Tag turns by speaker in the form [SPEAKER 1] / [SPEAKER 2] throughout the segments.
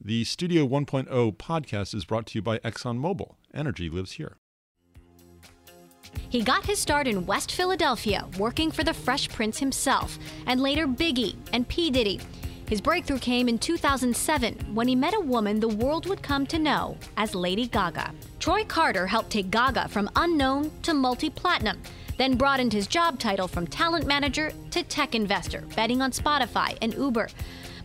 [SPEAKER 1] The Studio 1.0 podcast is brought to you by ExxonMobil. Energy lives here.
[SPEAKER 2] He got his start in West Philadelphia, working for the Fresh Prince himself, and later Biggie and P. Diddy. His breakthrough came in 2007 when he met a woman the world would come to know as Lady Gaga. Troy Carter helped take Gaga from unknown to multi platinum, then broadened his job title from talent manager to tech investor, betting on Spotify and Uber.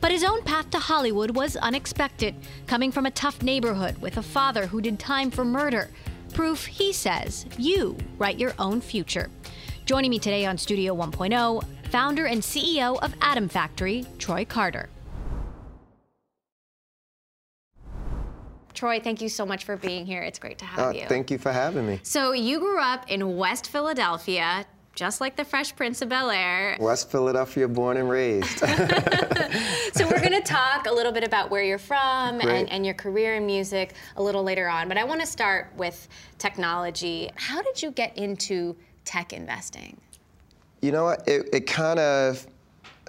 [SPEAKER 2] But his own path to Hollywood was unexpected, coming from a tough neighborhood with a father who did time for murder. Proof, he says, you write your own future. Joining me today on Studio 1.0, founder and CEO of Atom Factory, Troy Carter. Troy, thank you so much for being here. It's great to have
[SPEAKER 3] uh,
[SPEAKER 2] you.
[SPEAKER 3] Thank you for having me.
[SPEAKER 2] So, you grew up in West Philadelphia, just like the Fresh Prince of Bel Air.
[SPEAKER 3] West Philadelphia, born and raised.
[SPEAKER 2] so we're going to talk a little bit about where you're from and, and, your career in music a little later on. But I want to start with technology. How did you get into tech investing?
[SPEAKER 3] You know what? It, it kind of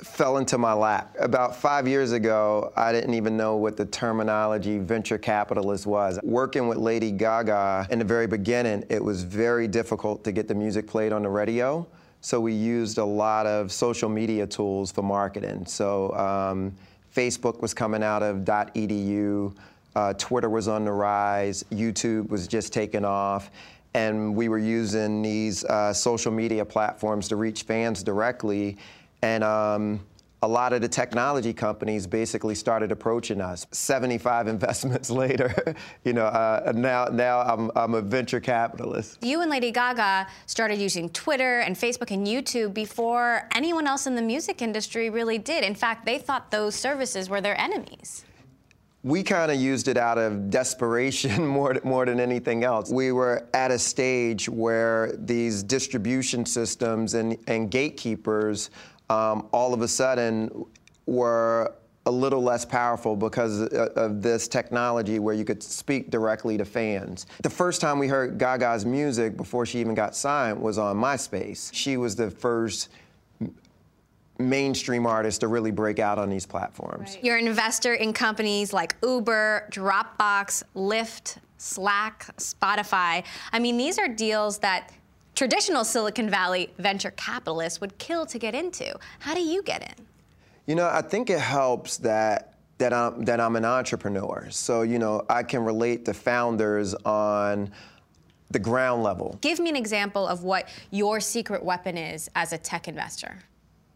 [SPEAKER 3] fell into my lap. About five years ago, I didn't even know what the terminology venture capitalist was. Working with Lady Gaga in the very beginning, it was very difficult to get the music played on the radio. So we used a lot of social media tools for marketing. So um, Facebook was coming out of .edu, uh, Twitter was on the rise, YouTube was just taking off and we were using these uh, social media platforms to reach fans directly. And um, a lot of the technology companies basically started approaching us. 75 investments later, you know, uh, now now I'm, I'm a venture capitalist.
[SPEAKER 2] You and Lady Gaga started using Twitter and Facebook and YouTube before anyone else in the music industry really did. In fact, they thought those services were their enemies
[SPEAKER 3] we kind of used it out of desperation more, more than anything else. We were at a stage where these distribution systems and, and gatekeepers um, all of a sudden were a little less powerful because of this technology where you could speak directly to fans. The first time we heard Gaga's music before she even got signed was on MySpace. She was the first mainstream artists to really break out on these platforms.
[SPEAKER 2] Right. You're an investor in companies like Uber, Dropbox, Lyft, Slack, Spotify. I mean, these are deals that traditional Silicon Valley venture capitalists would kill to get into. How do you get in?
[SPEAKER 3] You know, I think it helps that that I'm that I'm an entrepreneur. So, you know, I can relate to founders on the ground level.
[SPEAKER 2] Give me an example of what your secret weapon is as a tech investor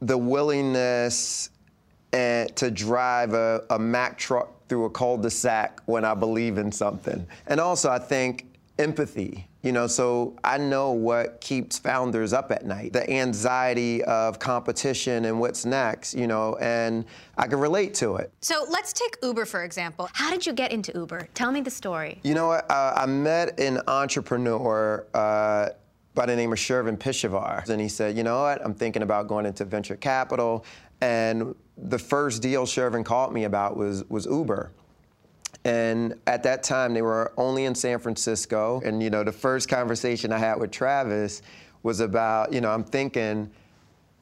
[SPEAKER 3] the willingness and, to drive a, a Mack truck through a cul-de-sac when I believe in something. And also, I think empathy. You know, so I know what keeps founders up at night the anxiety of competition and what's next, you know, and I can relate to it.
[SPEAKER 2] So let's take Uber, for example. How did you get into Uber? Tell me the story.
[SPEAKER 3] You know what? Uh, I met an entrepreneur. Uh, by the name of Shervin Pishevar. And he said, you know what, I'm thinking about going into venture capital. And the first deal Shervin called me about was, was Uber. And at that time, they were only in San Francisco. And, you know, the first conversation I had with Travis was about, you know, I'm thinking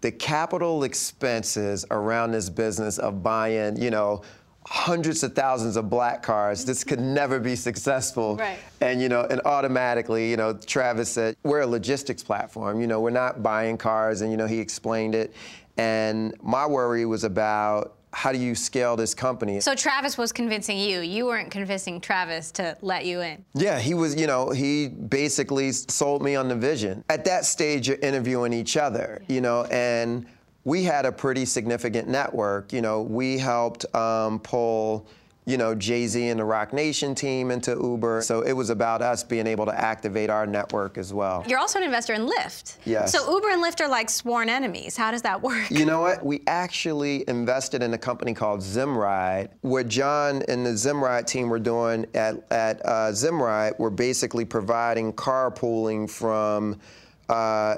[SPEAKER 3] the capital expenses around this business of buying, you know, hundreds of thousands of black cars. This could mm-hmm. never be successful.
[SPEAKER 2] Right.
[SPEAKER 3] And you know, and automatically, you know, Travis said, we're a logistics platform. You know, we're not buying cars, and you know, he explained it. And my worry was about how do you scale this company?
[SPEAKER 2] So Travis was convincing you. You weren't convincing Travis to let you in.
[SPEAKER 3] Yeah, he was, you know, he basically sold me on the vision. At that stage, you're interviewing each other, you know, and we had a pretty significant network. You know, we helped um, pull you know, Jay Z and the Roc Nation team into Uber. So it was about us being able to activate our network as well.
[SPEAKER 2] You're also an investor in Lyft.
[SPEAKER 3] Yes.
[SPEAKER 2] So Uber and Lyft are like sworn enemies. How does that work?
[SPEAKER 3] You know what? We actually invested in a company called Zimride. where John and the Zimride team were doing at, at uh, Zimride were basically providing carpooling from uh,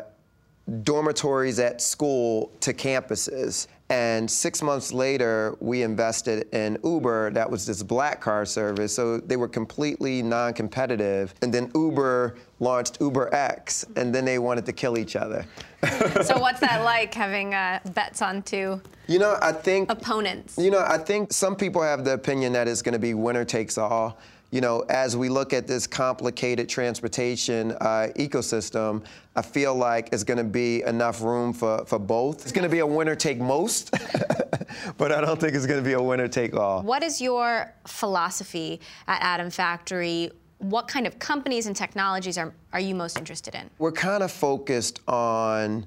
[SPEAKER 3] dormitories at school to campuses. And six months later, we invested in Uber. That was this black car service. So they were completely non competitive. And then Uber launched Uber X, and then they wanted to kill each other.
[SPEAKER 2] so, what's that like having uh, bets on two?
[SPEAKER 3] You know, I think
[SPEAKER 2] opponents.
[SPEAKER 3] You know, I think some people have the opinion that it's going to be winner takes all you know, as we look at this complicated transportation uh, ecosystem, I feel like it's going to be enough room for, for both. It's going to be a winner take most, but I don't think it's going to be a winner take all.
[SPEAKER 2] What is your philosophy at Atom Factory? What kind of companies and technologies are, are you most interested in?
[SPEAKER 3] We're kind of focused on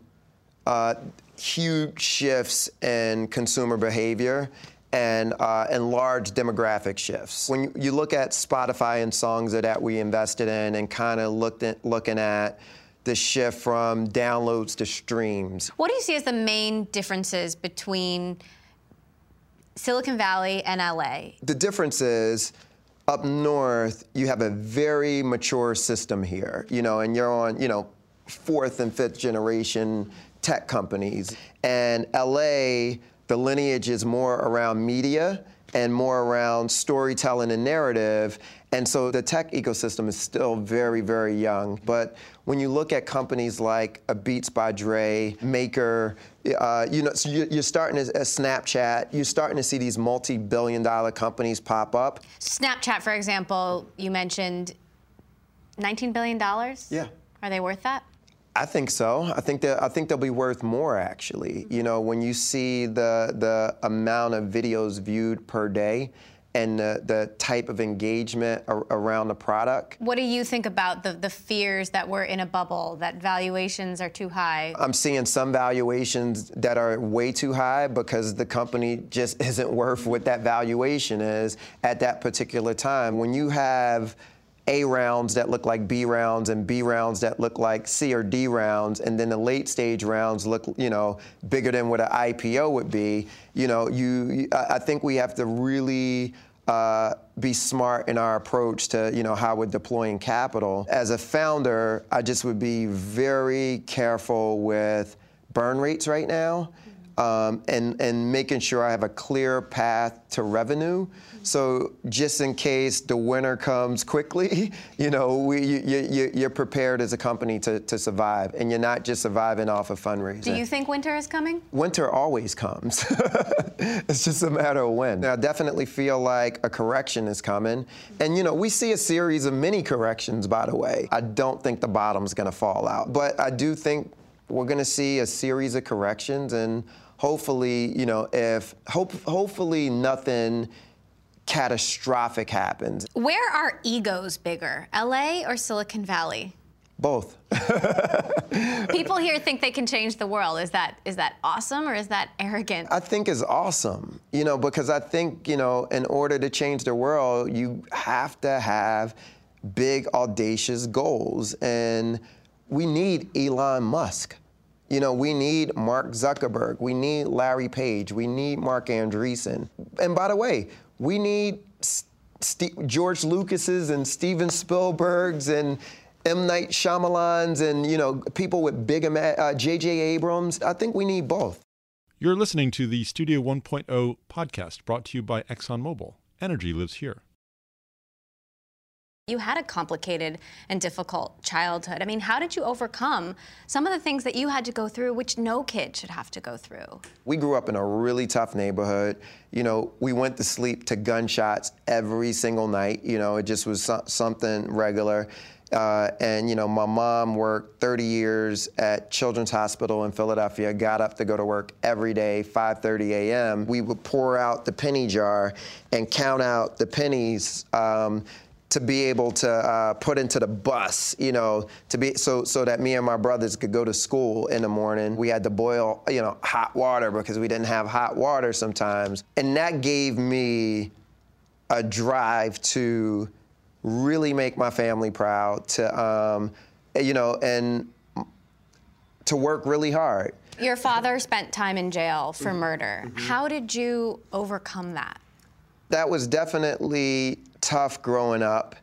[SPEAKER 3] uh, huge shifts in consumer behavior and, uh, and large demographic shifts. When you look at Spotify and songs that we invested in and kind of looked at, looking at the shift from downloads to streams.
[SPEAKER 2] What do you see as the main differences between Silicon Valley and LA?
[SPEAKER 3] The difference is up north, you have a very mature system here, you know, and you're on, you know, fourth and fifth generation tech companies. And LA, the lineage is more around media and more around storytelling and narrative. And so the tech ecosystem is still very, very young. But when you look at companies like a Beats by Dre, Maker, uh, you know, so you're starting to, uh, Snapchat, you're starting to see these multi-billion dollar companies pop up.
[SPEAKER 2] Snapchat, for example, you mentioned $19 billion?
[SPEAKER 3] Yeah.
[SPEAKER 2] Are they worth that?
[SPEAKER 3] I think so. I think that I think they'll be worth more actually. Mm-hmm. You know, when you see the the amount of videos viewed per day and the, the type of engagement ar- around the product.
[SPEAKER 2] What do you think about the, the fears that we're in a bubble, that valuations are too high?
[SPEAKER 3] I'm seeing some valuations that are way too high because the company just isn't worth what that valuation is at that particular time. When you have a rounds that look like B rounds and B rounds that look like C or D rounds, and then the late stage rounds look, you know, bigger than what an IPO would be. You know, you, I think we have to really uh, be smart in our approach to, you know, how we're deploying capital. As a founder, I just would be very careful with burn rates right now. Um, and, and making sure I have a clear path to revenue so just in case the winter comes quickly, you know, we, you, you, you're prepared as a company to, to survive, and you're not just surviving off of fundraising.
[SPEAKER 2] Do you think winter is coming?
[SPEAKER 3] Winter always comes. it's just a matter of when. I definitely feel like a correction is coming, and you know, we see a series of mini corrections. By the way, I don't think the bottom's going to fall out, but I do think we're going to see a series of corrections, and hopefully, you know, if hope, hopefully nothing catastrophic happens.
[SPEAKER 2] Where are egos bigger, LA or Silicon Valley?
[SPEAKER 3] Both.
[SPEAKER 2] People here think they can change the world. Is that is that awesome or is that arrogant?
[SPEAKER 3] I think is awesome. You know, because I think, you know, in order to change the world, you have to have big audacious goals and we need Elon Musk. You know, we need Mark Zuckerberg, we need Larry Page, we need Marc Andreessen. And by the way, we need St- George Lucas's and Steven Spielberg's and M. Night Shyamalan's and you know people with big uh, J.J. Abrams. I think we need both.
[SPEAKER 1] You're listening to the Studio 1.0 podcast brought to you by ExxonMobil. Energy lives here.
[SPEAKER 2] You had a complicated and difficult childhood. I mean, how did you overcome some of the things that you had to go through, which no kid should have to go through?
[SPEAKER 3] We grew up in a really tough neighborhood. You know, we went to sleep to gunshots every single night. You know, it just was so- something regular. Uh, and you know, my mom worked 30 years at Children's Hospital in Philadelphia. Got up to go to work every day, 5:30 a.m. We would pour out the penny jar and count out the pennies. Um, to be able to uh, put into the bus, you know, to be so so that me and my brothers could go to school in the morning. We had to boil, you know, hot water because we didn't have hot water sometimes, and that gave me a drive to really make my family proud, to, um, you know, and to work really hard.
[SPEAKER 2] Your father spent time in jail for murder. How did you overcome that?
[SPEAKER 3] That was definitely tough growing up,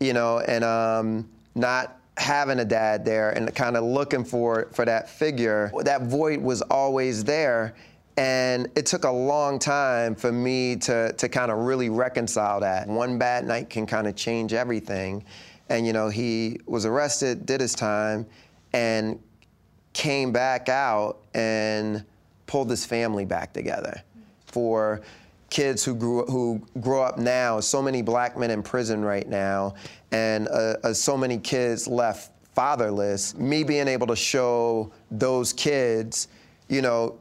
[SPEAKER 3] you know, and um, not having a dad there and kind of looking for for that figure. That void was always there. And it took a long time for me to, to kind of really reconcile that. One bad night can kind of change everything. And, you know, he was arrested, did his time, and came back out and pulled his family back together. For kids who grew who grow up now, so many black men in prison right now, and uh, uh, so many kids left fatherless. Me being able to show those kids, you know,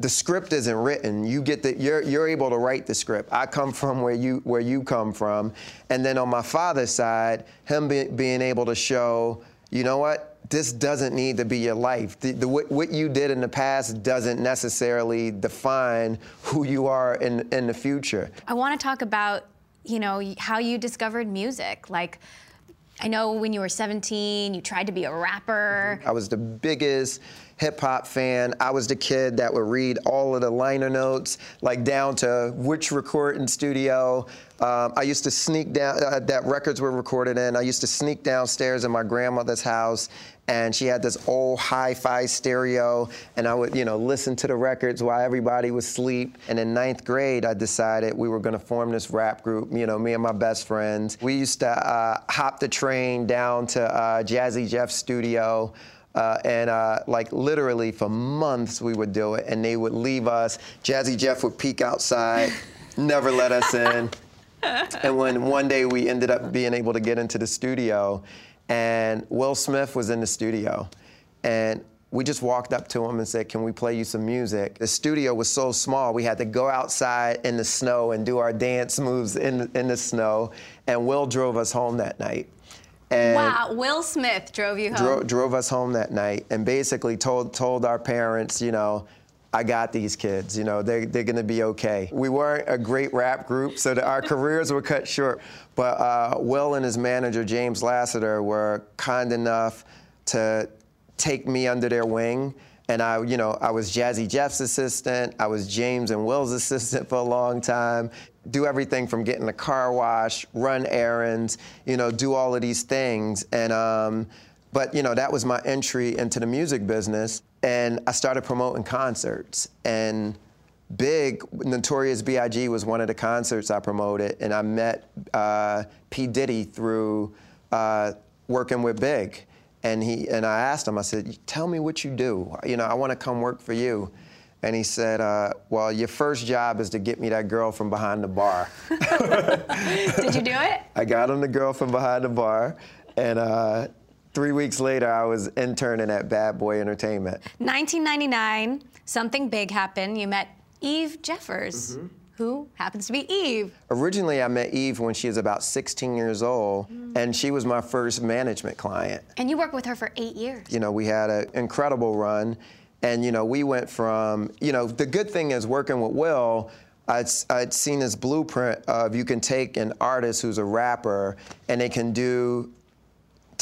[SPEAKER 3] the script isn't written. You get the you're you're able to write the script. I come from where you where you come from, and then on my father's side, him be, being able to show, you know what, this doesn't need to be your life. The, the, what, what you did in the past doesn't necessarily define who you are in in the future.
[SPEAKER 2] I want to talk about, you know, how you discovered music. Like, I know when you were 17, you tried to be a rapper.
[SPEAKER 3] I was the biggest hip hop fan. I was the kid that would read all of the liner notes, like down to which recording studio. Um, I used to sneak down, uh, that records were recorded in. I used to sneak downstairs in my grandmother's house and she had this old hi-fi stereo and I would, you know, listen to the records while everybody was asleep. And in ninth grade, I decided we were gonna form this rap group, you know, me and my best friends. We used to uh, hop the train down to uh, Jazzy Jeff's studio uh, and uh, like literally for months we would do it, and they would leave us. Jazzy Jeff would peek outside, never let us in. and when one day we ended up being able to get into the studio, and Will Smith was in the studio, and we just walked up to him and said, Can we play you some music? The studio was so small, we had to go outside in the snow and do our dance moves in, in the snow. And Will drove us home that night.
[SPEAKER 2] And wow, Will Smith drove you home.
[SPEAKER 3] Dro- drove us home that night and basically told told our parents, you know, I got these kids, you know, they, they're gonna be okay. We weren't a great rap group, so our careers were cut short. But uh, Will and his manager, James Lassiter, were kind enough to take me under their wing. And I, you know, I was Jazzy Jeff's assistant. I was James and Will's assistant for a long time do everything from getting the car wash, run errands, you know, do all of these things. And um, but you know, that was my entry into the music business, and I started promoting concerts. And Big, Notorious B.I.G. was one of the concerts I promoted, and I met uh, P. Diddy through uh, working with Big. And he and I asked him, I said, "Tell me what you do. You know, I want to come work for you." and he said, uh, "Well, your first job is to get me that girl from behind the bar."
[SPEAKER 2] Did you do it?
[SPEAKER 3] I got him the girl from behind the bar, and uh, three weeks later, I was interning at Bad Boy Entertainment.
[SPEAKER 2] 1999, something big happened. You met Eve Jeffers. Mm-hmm. Who happens to be Eve?
[SPEAKER 3] Originally, I met Eve when she was about 16 years old, mm. and she was my first management client.
[SPEAKER 2] And you worked with her for eight years.
[SPEAKER 3] You know, we had an incredible run and, you know, we went from, you know, the good thing is working with Will, I'd, I'd seen this blueprint of you can take an artist who's a rapper and they can do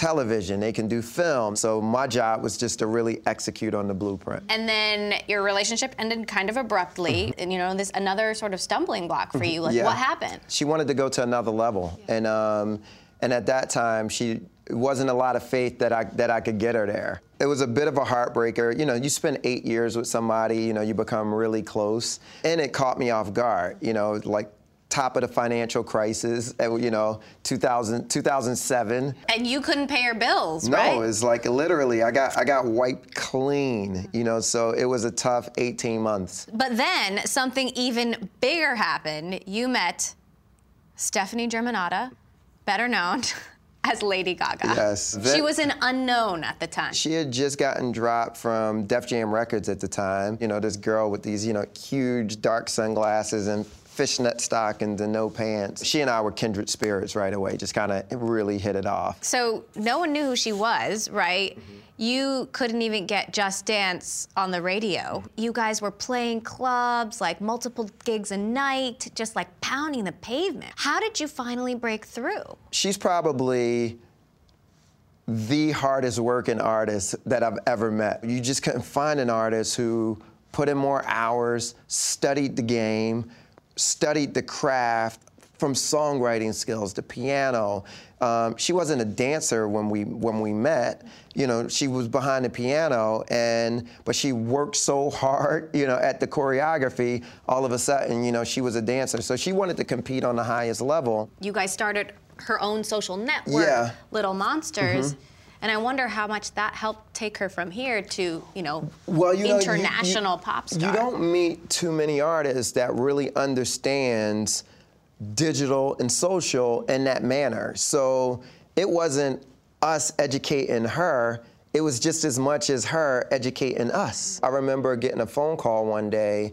[SPEAKER 3] television, they can do film. So my job was just to really execute on the blueprint.
[SPEAKER 2] And then your relationship ended kind of abruptly, mm-hmm. and you know, this another sort of stumbling block for you. Like, yeah. what happened?
[SPEAKER 3] She wanted to go to another level, yeah. and um, and at that time she it wasn't a lot of faith that I that I could get her there. It was a bit of a heartbreaker. You know, you spend eight years with somebody, you know, you become really close, and it caught me off guard. You know, like top of the financial crisis, uh, you know, 2000, 2007.
[SPEAKER 2] And you couldn't pay your bills,
[SPEAKER 3] no,
[SPEAKER 2] right?
[SPEAKER 3] No, it's like literally, I got I got wiped clean, you know, so it was a tough 18 months.
[SPEAKER 2] But then something even bigger happened. You met Stephanie Germanotta, better known as Lady Gaga.
[SPEAKER 3] Yes.
[SPEAKER 2] she was an unknown at the time.
[SPEAKER 3] She had just gotten dropped from Def Jam Records at the time. You know, this girl with these, you know, huge dark sunglasses and fishnet stockings and no pants. She and I were kindred spirits right away, just kind of really hit it off.
[SPEAKER 2] So no one knew who she was, right? Mm-hmm. You couldn't even get Just Dance on the radio. You guys were playing clubs, like multiple gigs a night, just like pounding the pavement. How did you finally break through?
[SPEAKER 3] She's probably the hardest working artist that I've ever met. You just couldn't find an artist who put in more hours, studied the game, studied the craft from songwriting skills to piano. Um, she wasn't a dancer when we when we met. You know, she was behind the piano, and but she worked so hard. You know, at the choreography. All of a sudden, you know, she was a dancer. So she wanted to compete on the highest level.
[SPEAKER 2] You guys started her own social network, yeah. Little Monsters. Mm-hmm. And I wonder how much that helped take her from here to, you know, well, you international know, you, you, pop star.
[SPEAKER 3] You don't meet too many artists that really understands digital and social in that manner. So it wasn't us educating her, it was just as much as her educating us. I remember getting a phone call one day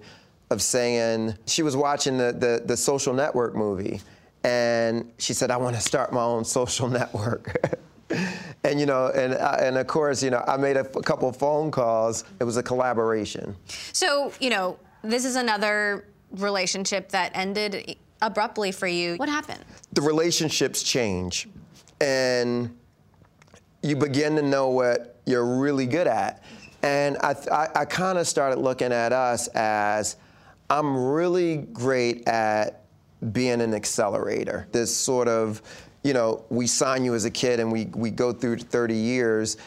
[SPEAKER 3] of saying she was watching the, the, the social network movie and she said, I want to start my own social network. And you know, and uh, and of course, you know, I made a, a couple phone calls. It was a collaboration.
[SPEAKER 2] So you know, this is another relationship that ended abruptly for you. What happened?
[SPEAKER 3] The relationships change, and you begin to know what you're really good at. And I, I, I kind of started looking at us as I'm really great at being an accelerator. This sort of you know, we sign you as a kid and we, we go through 30 years.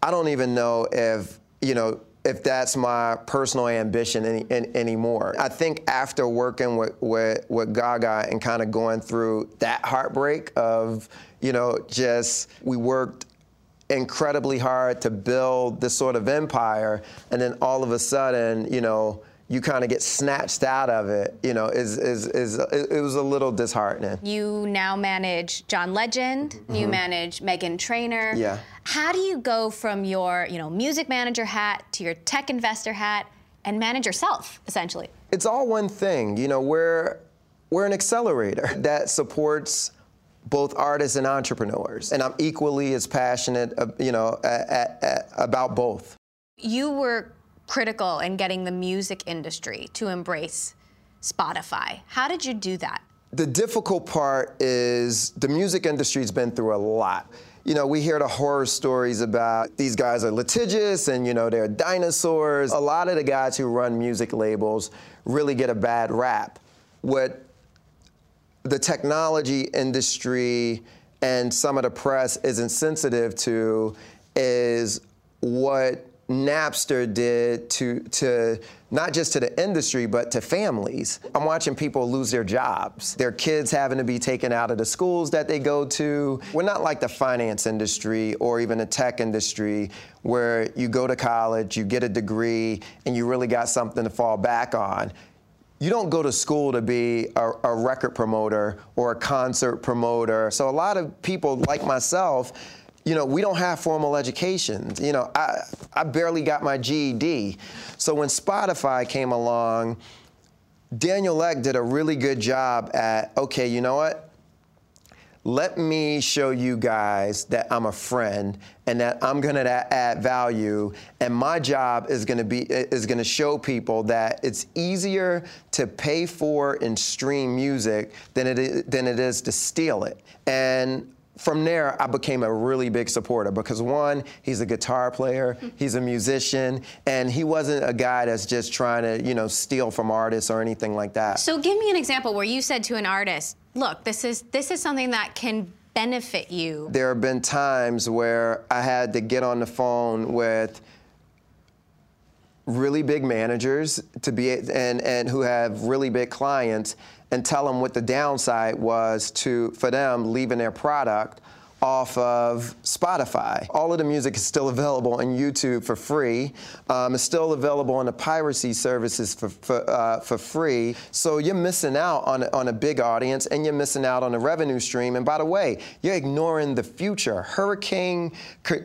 [SPEAKER 3] I don't even know if, you know, if that's my personal ambition any, any, anymore. I think after working with, with, with Gaga and kind of going through that heartbreak of, you know, just we worked incredibly hard to build this sort of empire, and then all of a sudden, you know, you kind of get snatched out of it, you know, is, is, is, it was a little disheartening.
[SPEAKER 2] You now manage John Legend, mm-hmm. you manage Meghan Trainor.
[SPEAKER 3] Yeah.
[SPEAKER 2] How do you go from your, you know, music manager hat to your tech investor hat and manage yourself, essentially?
[SPEAKER 3] It's all one thing. You know, we're, we're an accelerator that supports both artists and entrepreneurs. And I'm equally as passionate, you know, at about both.
[SPEAKER 2] You were critical in getting the music industry to embrace Spotify. How did you do that?
[SPEAKER 3] The difficult part is the music industry's been through a lot. You know, we hear the horror stories about these guys are litigious and, you know, they're dinosaurs. A lot of the guys who run music labels really get a bad rap. What the technology industry and some of the press isn't sensitive to is what Napster did to, to not just to the industry, but to families. I'm watching people lose their jobs, their kids having to be taken out of the schools that they go to. We're not like the finance industry or even the tech industry where you go to college, you get a degree, and you really got something to fall back on you don't go to school to be a, a, record promoter or a concert promoter. So a lot of people like myself you know, we don't have formal education. You know, I, I barely got my GED. So when Spotify came along, Daniel Ek did a really good job at, okay, you know what? Let me show you guys that I'm a friend and that I'm gonna add value. And my job is gonna be is gonna show people that it's easier to pay for and stream music than it is, than it is to steal it. And from there, I became a really big supporter because one, he's a guitar player, he's a musician, and he wasn't a guy that's just trying to, you know, steal from artists or anything like that.
[SPEAKER 2] So give me an example where you said to an artist, look, this is this is something that can benefit you.
[SPEAKER 3] There have been times where I had to get on the phone with really big managers to be and and who have really big clients and tell them what the downside was to for them leaving their product off of Spotify. All of the music is still available on YouTube for free. Um, it's still available on the piracy services for, for, uh, for free. So you're missing out on, on a big audience and you're missing out on a revenue stream. And by the way, you're ignoring the future. Hurricane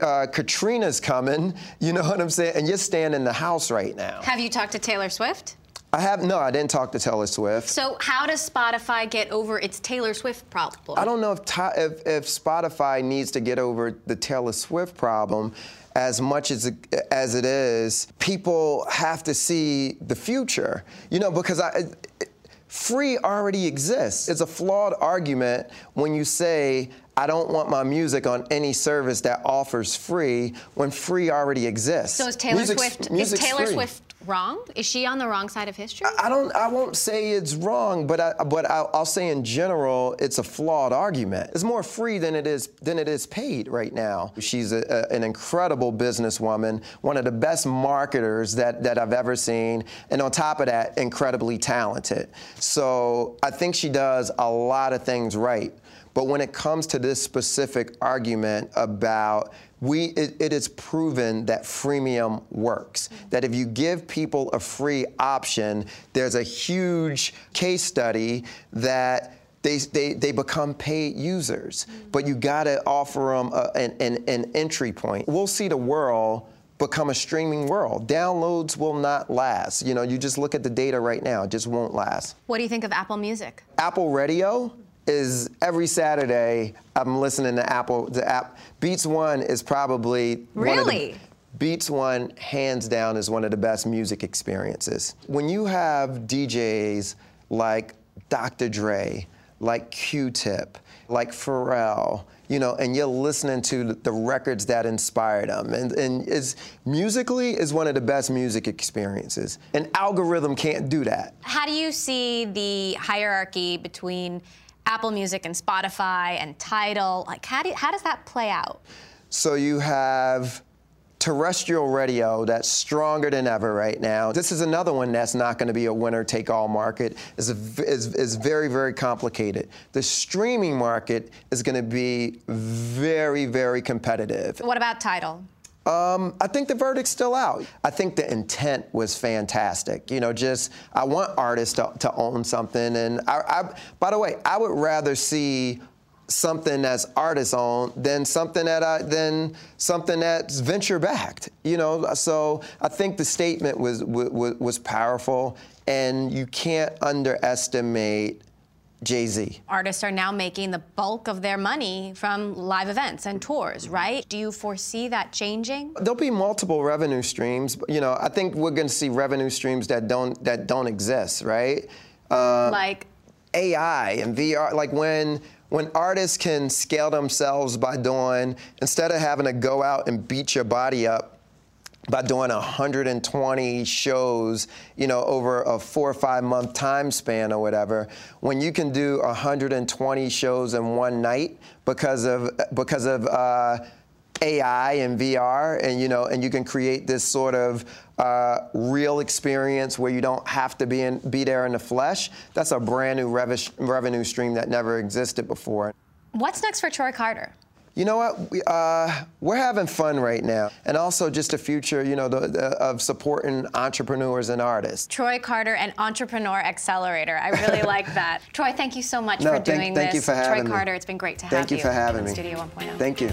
[SPEAKER 3] uh, Katrina's coming, you know what I'm saying? And you're staying in the house right now.
[SPEAKER 2] Have you talked to Taylor Swift?
[SPEAKER 3] I have no. I didn't talk to Taylor Swift.
[SPEAKER 2] So how does Spotify get over its Taylor Swift problem?
[SPEAKER 3] I don't know if, if if Spotify needs to get over the Taylor Swift problem as much as it, as it is. People have to see the future, you know, because I. It, free already exists. It's a flawed argument when you say, I don't want my music on any service that offers free when free already exists.
[SPEAKER 2] So is Taylor
[SPEAKER 3] Music's-
[SPEAKER 2] Swift is Taylor
[SPEAKER 3] free.
[SPEAKER 2] Swift wrong? Is she on the wrong side of history?
[SPEAKER 3] I don't. I won't say it's wrong, but I, but I'll, I'll say in general, it's a flawed argument. It's more free than it is than it is paid right now. She's a, a, an incredible businesswoman, one of the best marketers that that I've ever seen, and on top of that, incredibly talented. So I think she does a lot of things right. But when it comes to this specific argument about we, it, it is proven that freemium works. That if you give people a free option, there's a huge case study that they, they, they become paid users. But you gotta offer them a, an, an, an entry point. We'll see the world become a streaming world. Downloads will not last. You know, you just look at the data right now, it just won't last.
[SPEAKER 2] what do you think of Apple Music?
[SPEAKER 3] Apple Radio is every Saturday I'm listening to Apple the app Beats One is probably one of the-
[SPEAKER 2] Really?
[SPEAKER 3] Beats One hands down is one of the best music experiences. When you have DJs like Dr. Dre, like Q-Tip, like Pharrell, you know, and you're listening to the records that inspired them. And, and it's, musically is one of the best music experiences. An algorithm can't do that.
[SPEAKER 2] How do you see the hierarchy between Apple Music and Spotify and Tidal? Like, how, do, how does that play out?
[SPEAKER 3] So you have terrestrial radio that's stronger than ever right now. This is another one that's not going to be a winner take all market. It's, a is is very, very complicated. The streaming market is going to be very, very competitive.
[SPEAKER 2] What about Tidal?
[SPEAKER 3] Um, I think the verdict's still out. I think the intent was fantastic. You know, just I want artists to, to own something, and I, I, by the way, I would rather see something that's artist owned than something that I, than something that's venture backed. You know, so I think the statement was was, was powerful, and you can't underestimate Jay Z.
[SPEAKER 2] Artists are now making the bulk of their money from live events and tours, right? Do you foresee that changing?
[SPEAKER 3] There'll be multiple revenue streams. You know, I think we're going to see revenue streams that don't that don't exist, right? Uh,
[SPEAKER 2] like,
[SPEAKER 3] AI and VR, like when when artists can scale themselves by doing instead of having to go out and beat your body up by doing 120 shows, you know, over a four or five month time span or whatever, when you can do 120 shows in one night because of because of uh, AI and VR, and you know, and you can create this sort of uh, real experience where you don't have to be in, be there in the flesh. That's a brand new rev- revenue stream that never existed before.
[SPEAKER 2] what's next for Troy Carter?
[SPEAKER 3] You know what? We, uh, we're having fun right now, and also just a future, you know, the, the, of supporting entrepreneurs and artists.
[SPEAKER 2] Troy Carter and Entrepreneur Accelerator. I really like that. Troy, thank you so much
[SPEAKER 3] No,
[SPEAKER 2] for
[SPEAKER 3] thank-
[SPEAKER 2] doing
[SPEAKER 3] thank
[SPEAKER 2] this.
[SPEAKER 3] you for having
[SPEAKER 2] Troy
[SPEAKER 3] me.
[SPEAKER 2] Carter, it's been great to have you.
[SPEAKER 3] Thank you for having me.
[SPEAKER 2] Studio oh. 1.0.
[SPEAKER 3] Thank you.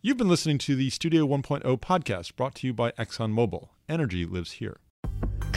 [SPEAKER 1] You've been listening to the Studio 1.0 podcast brought to you by ExxonMobil. Energy lives here.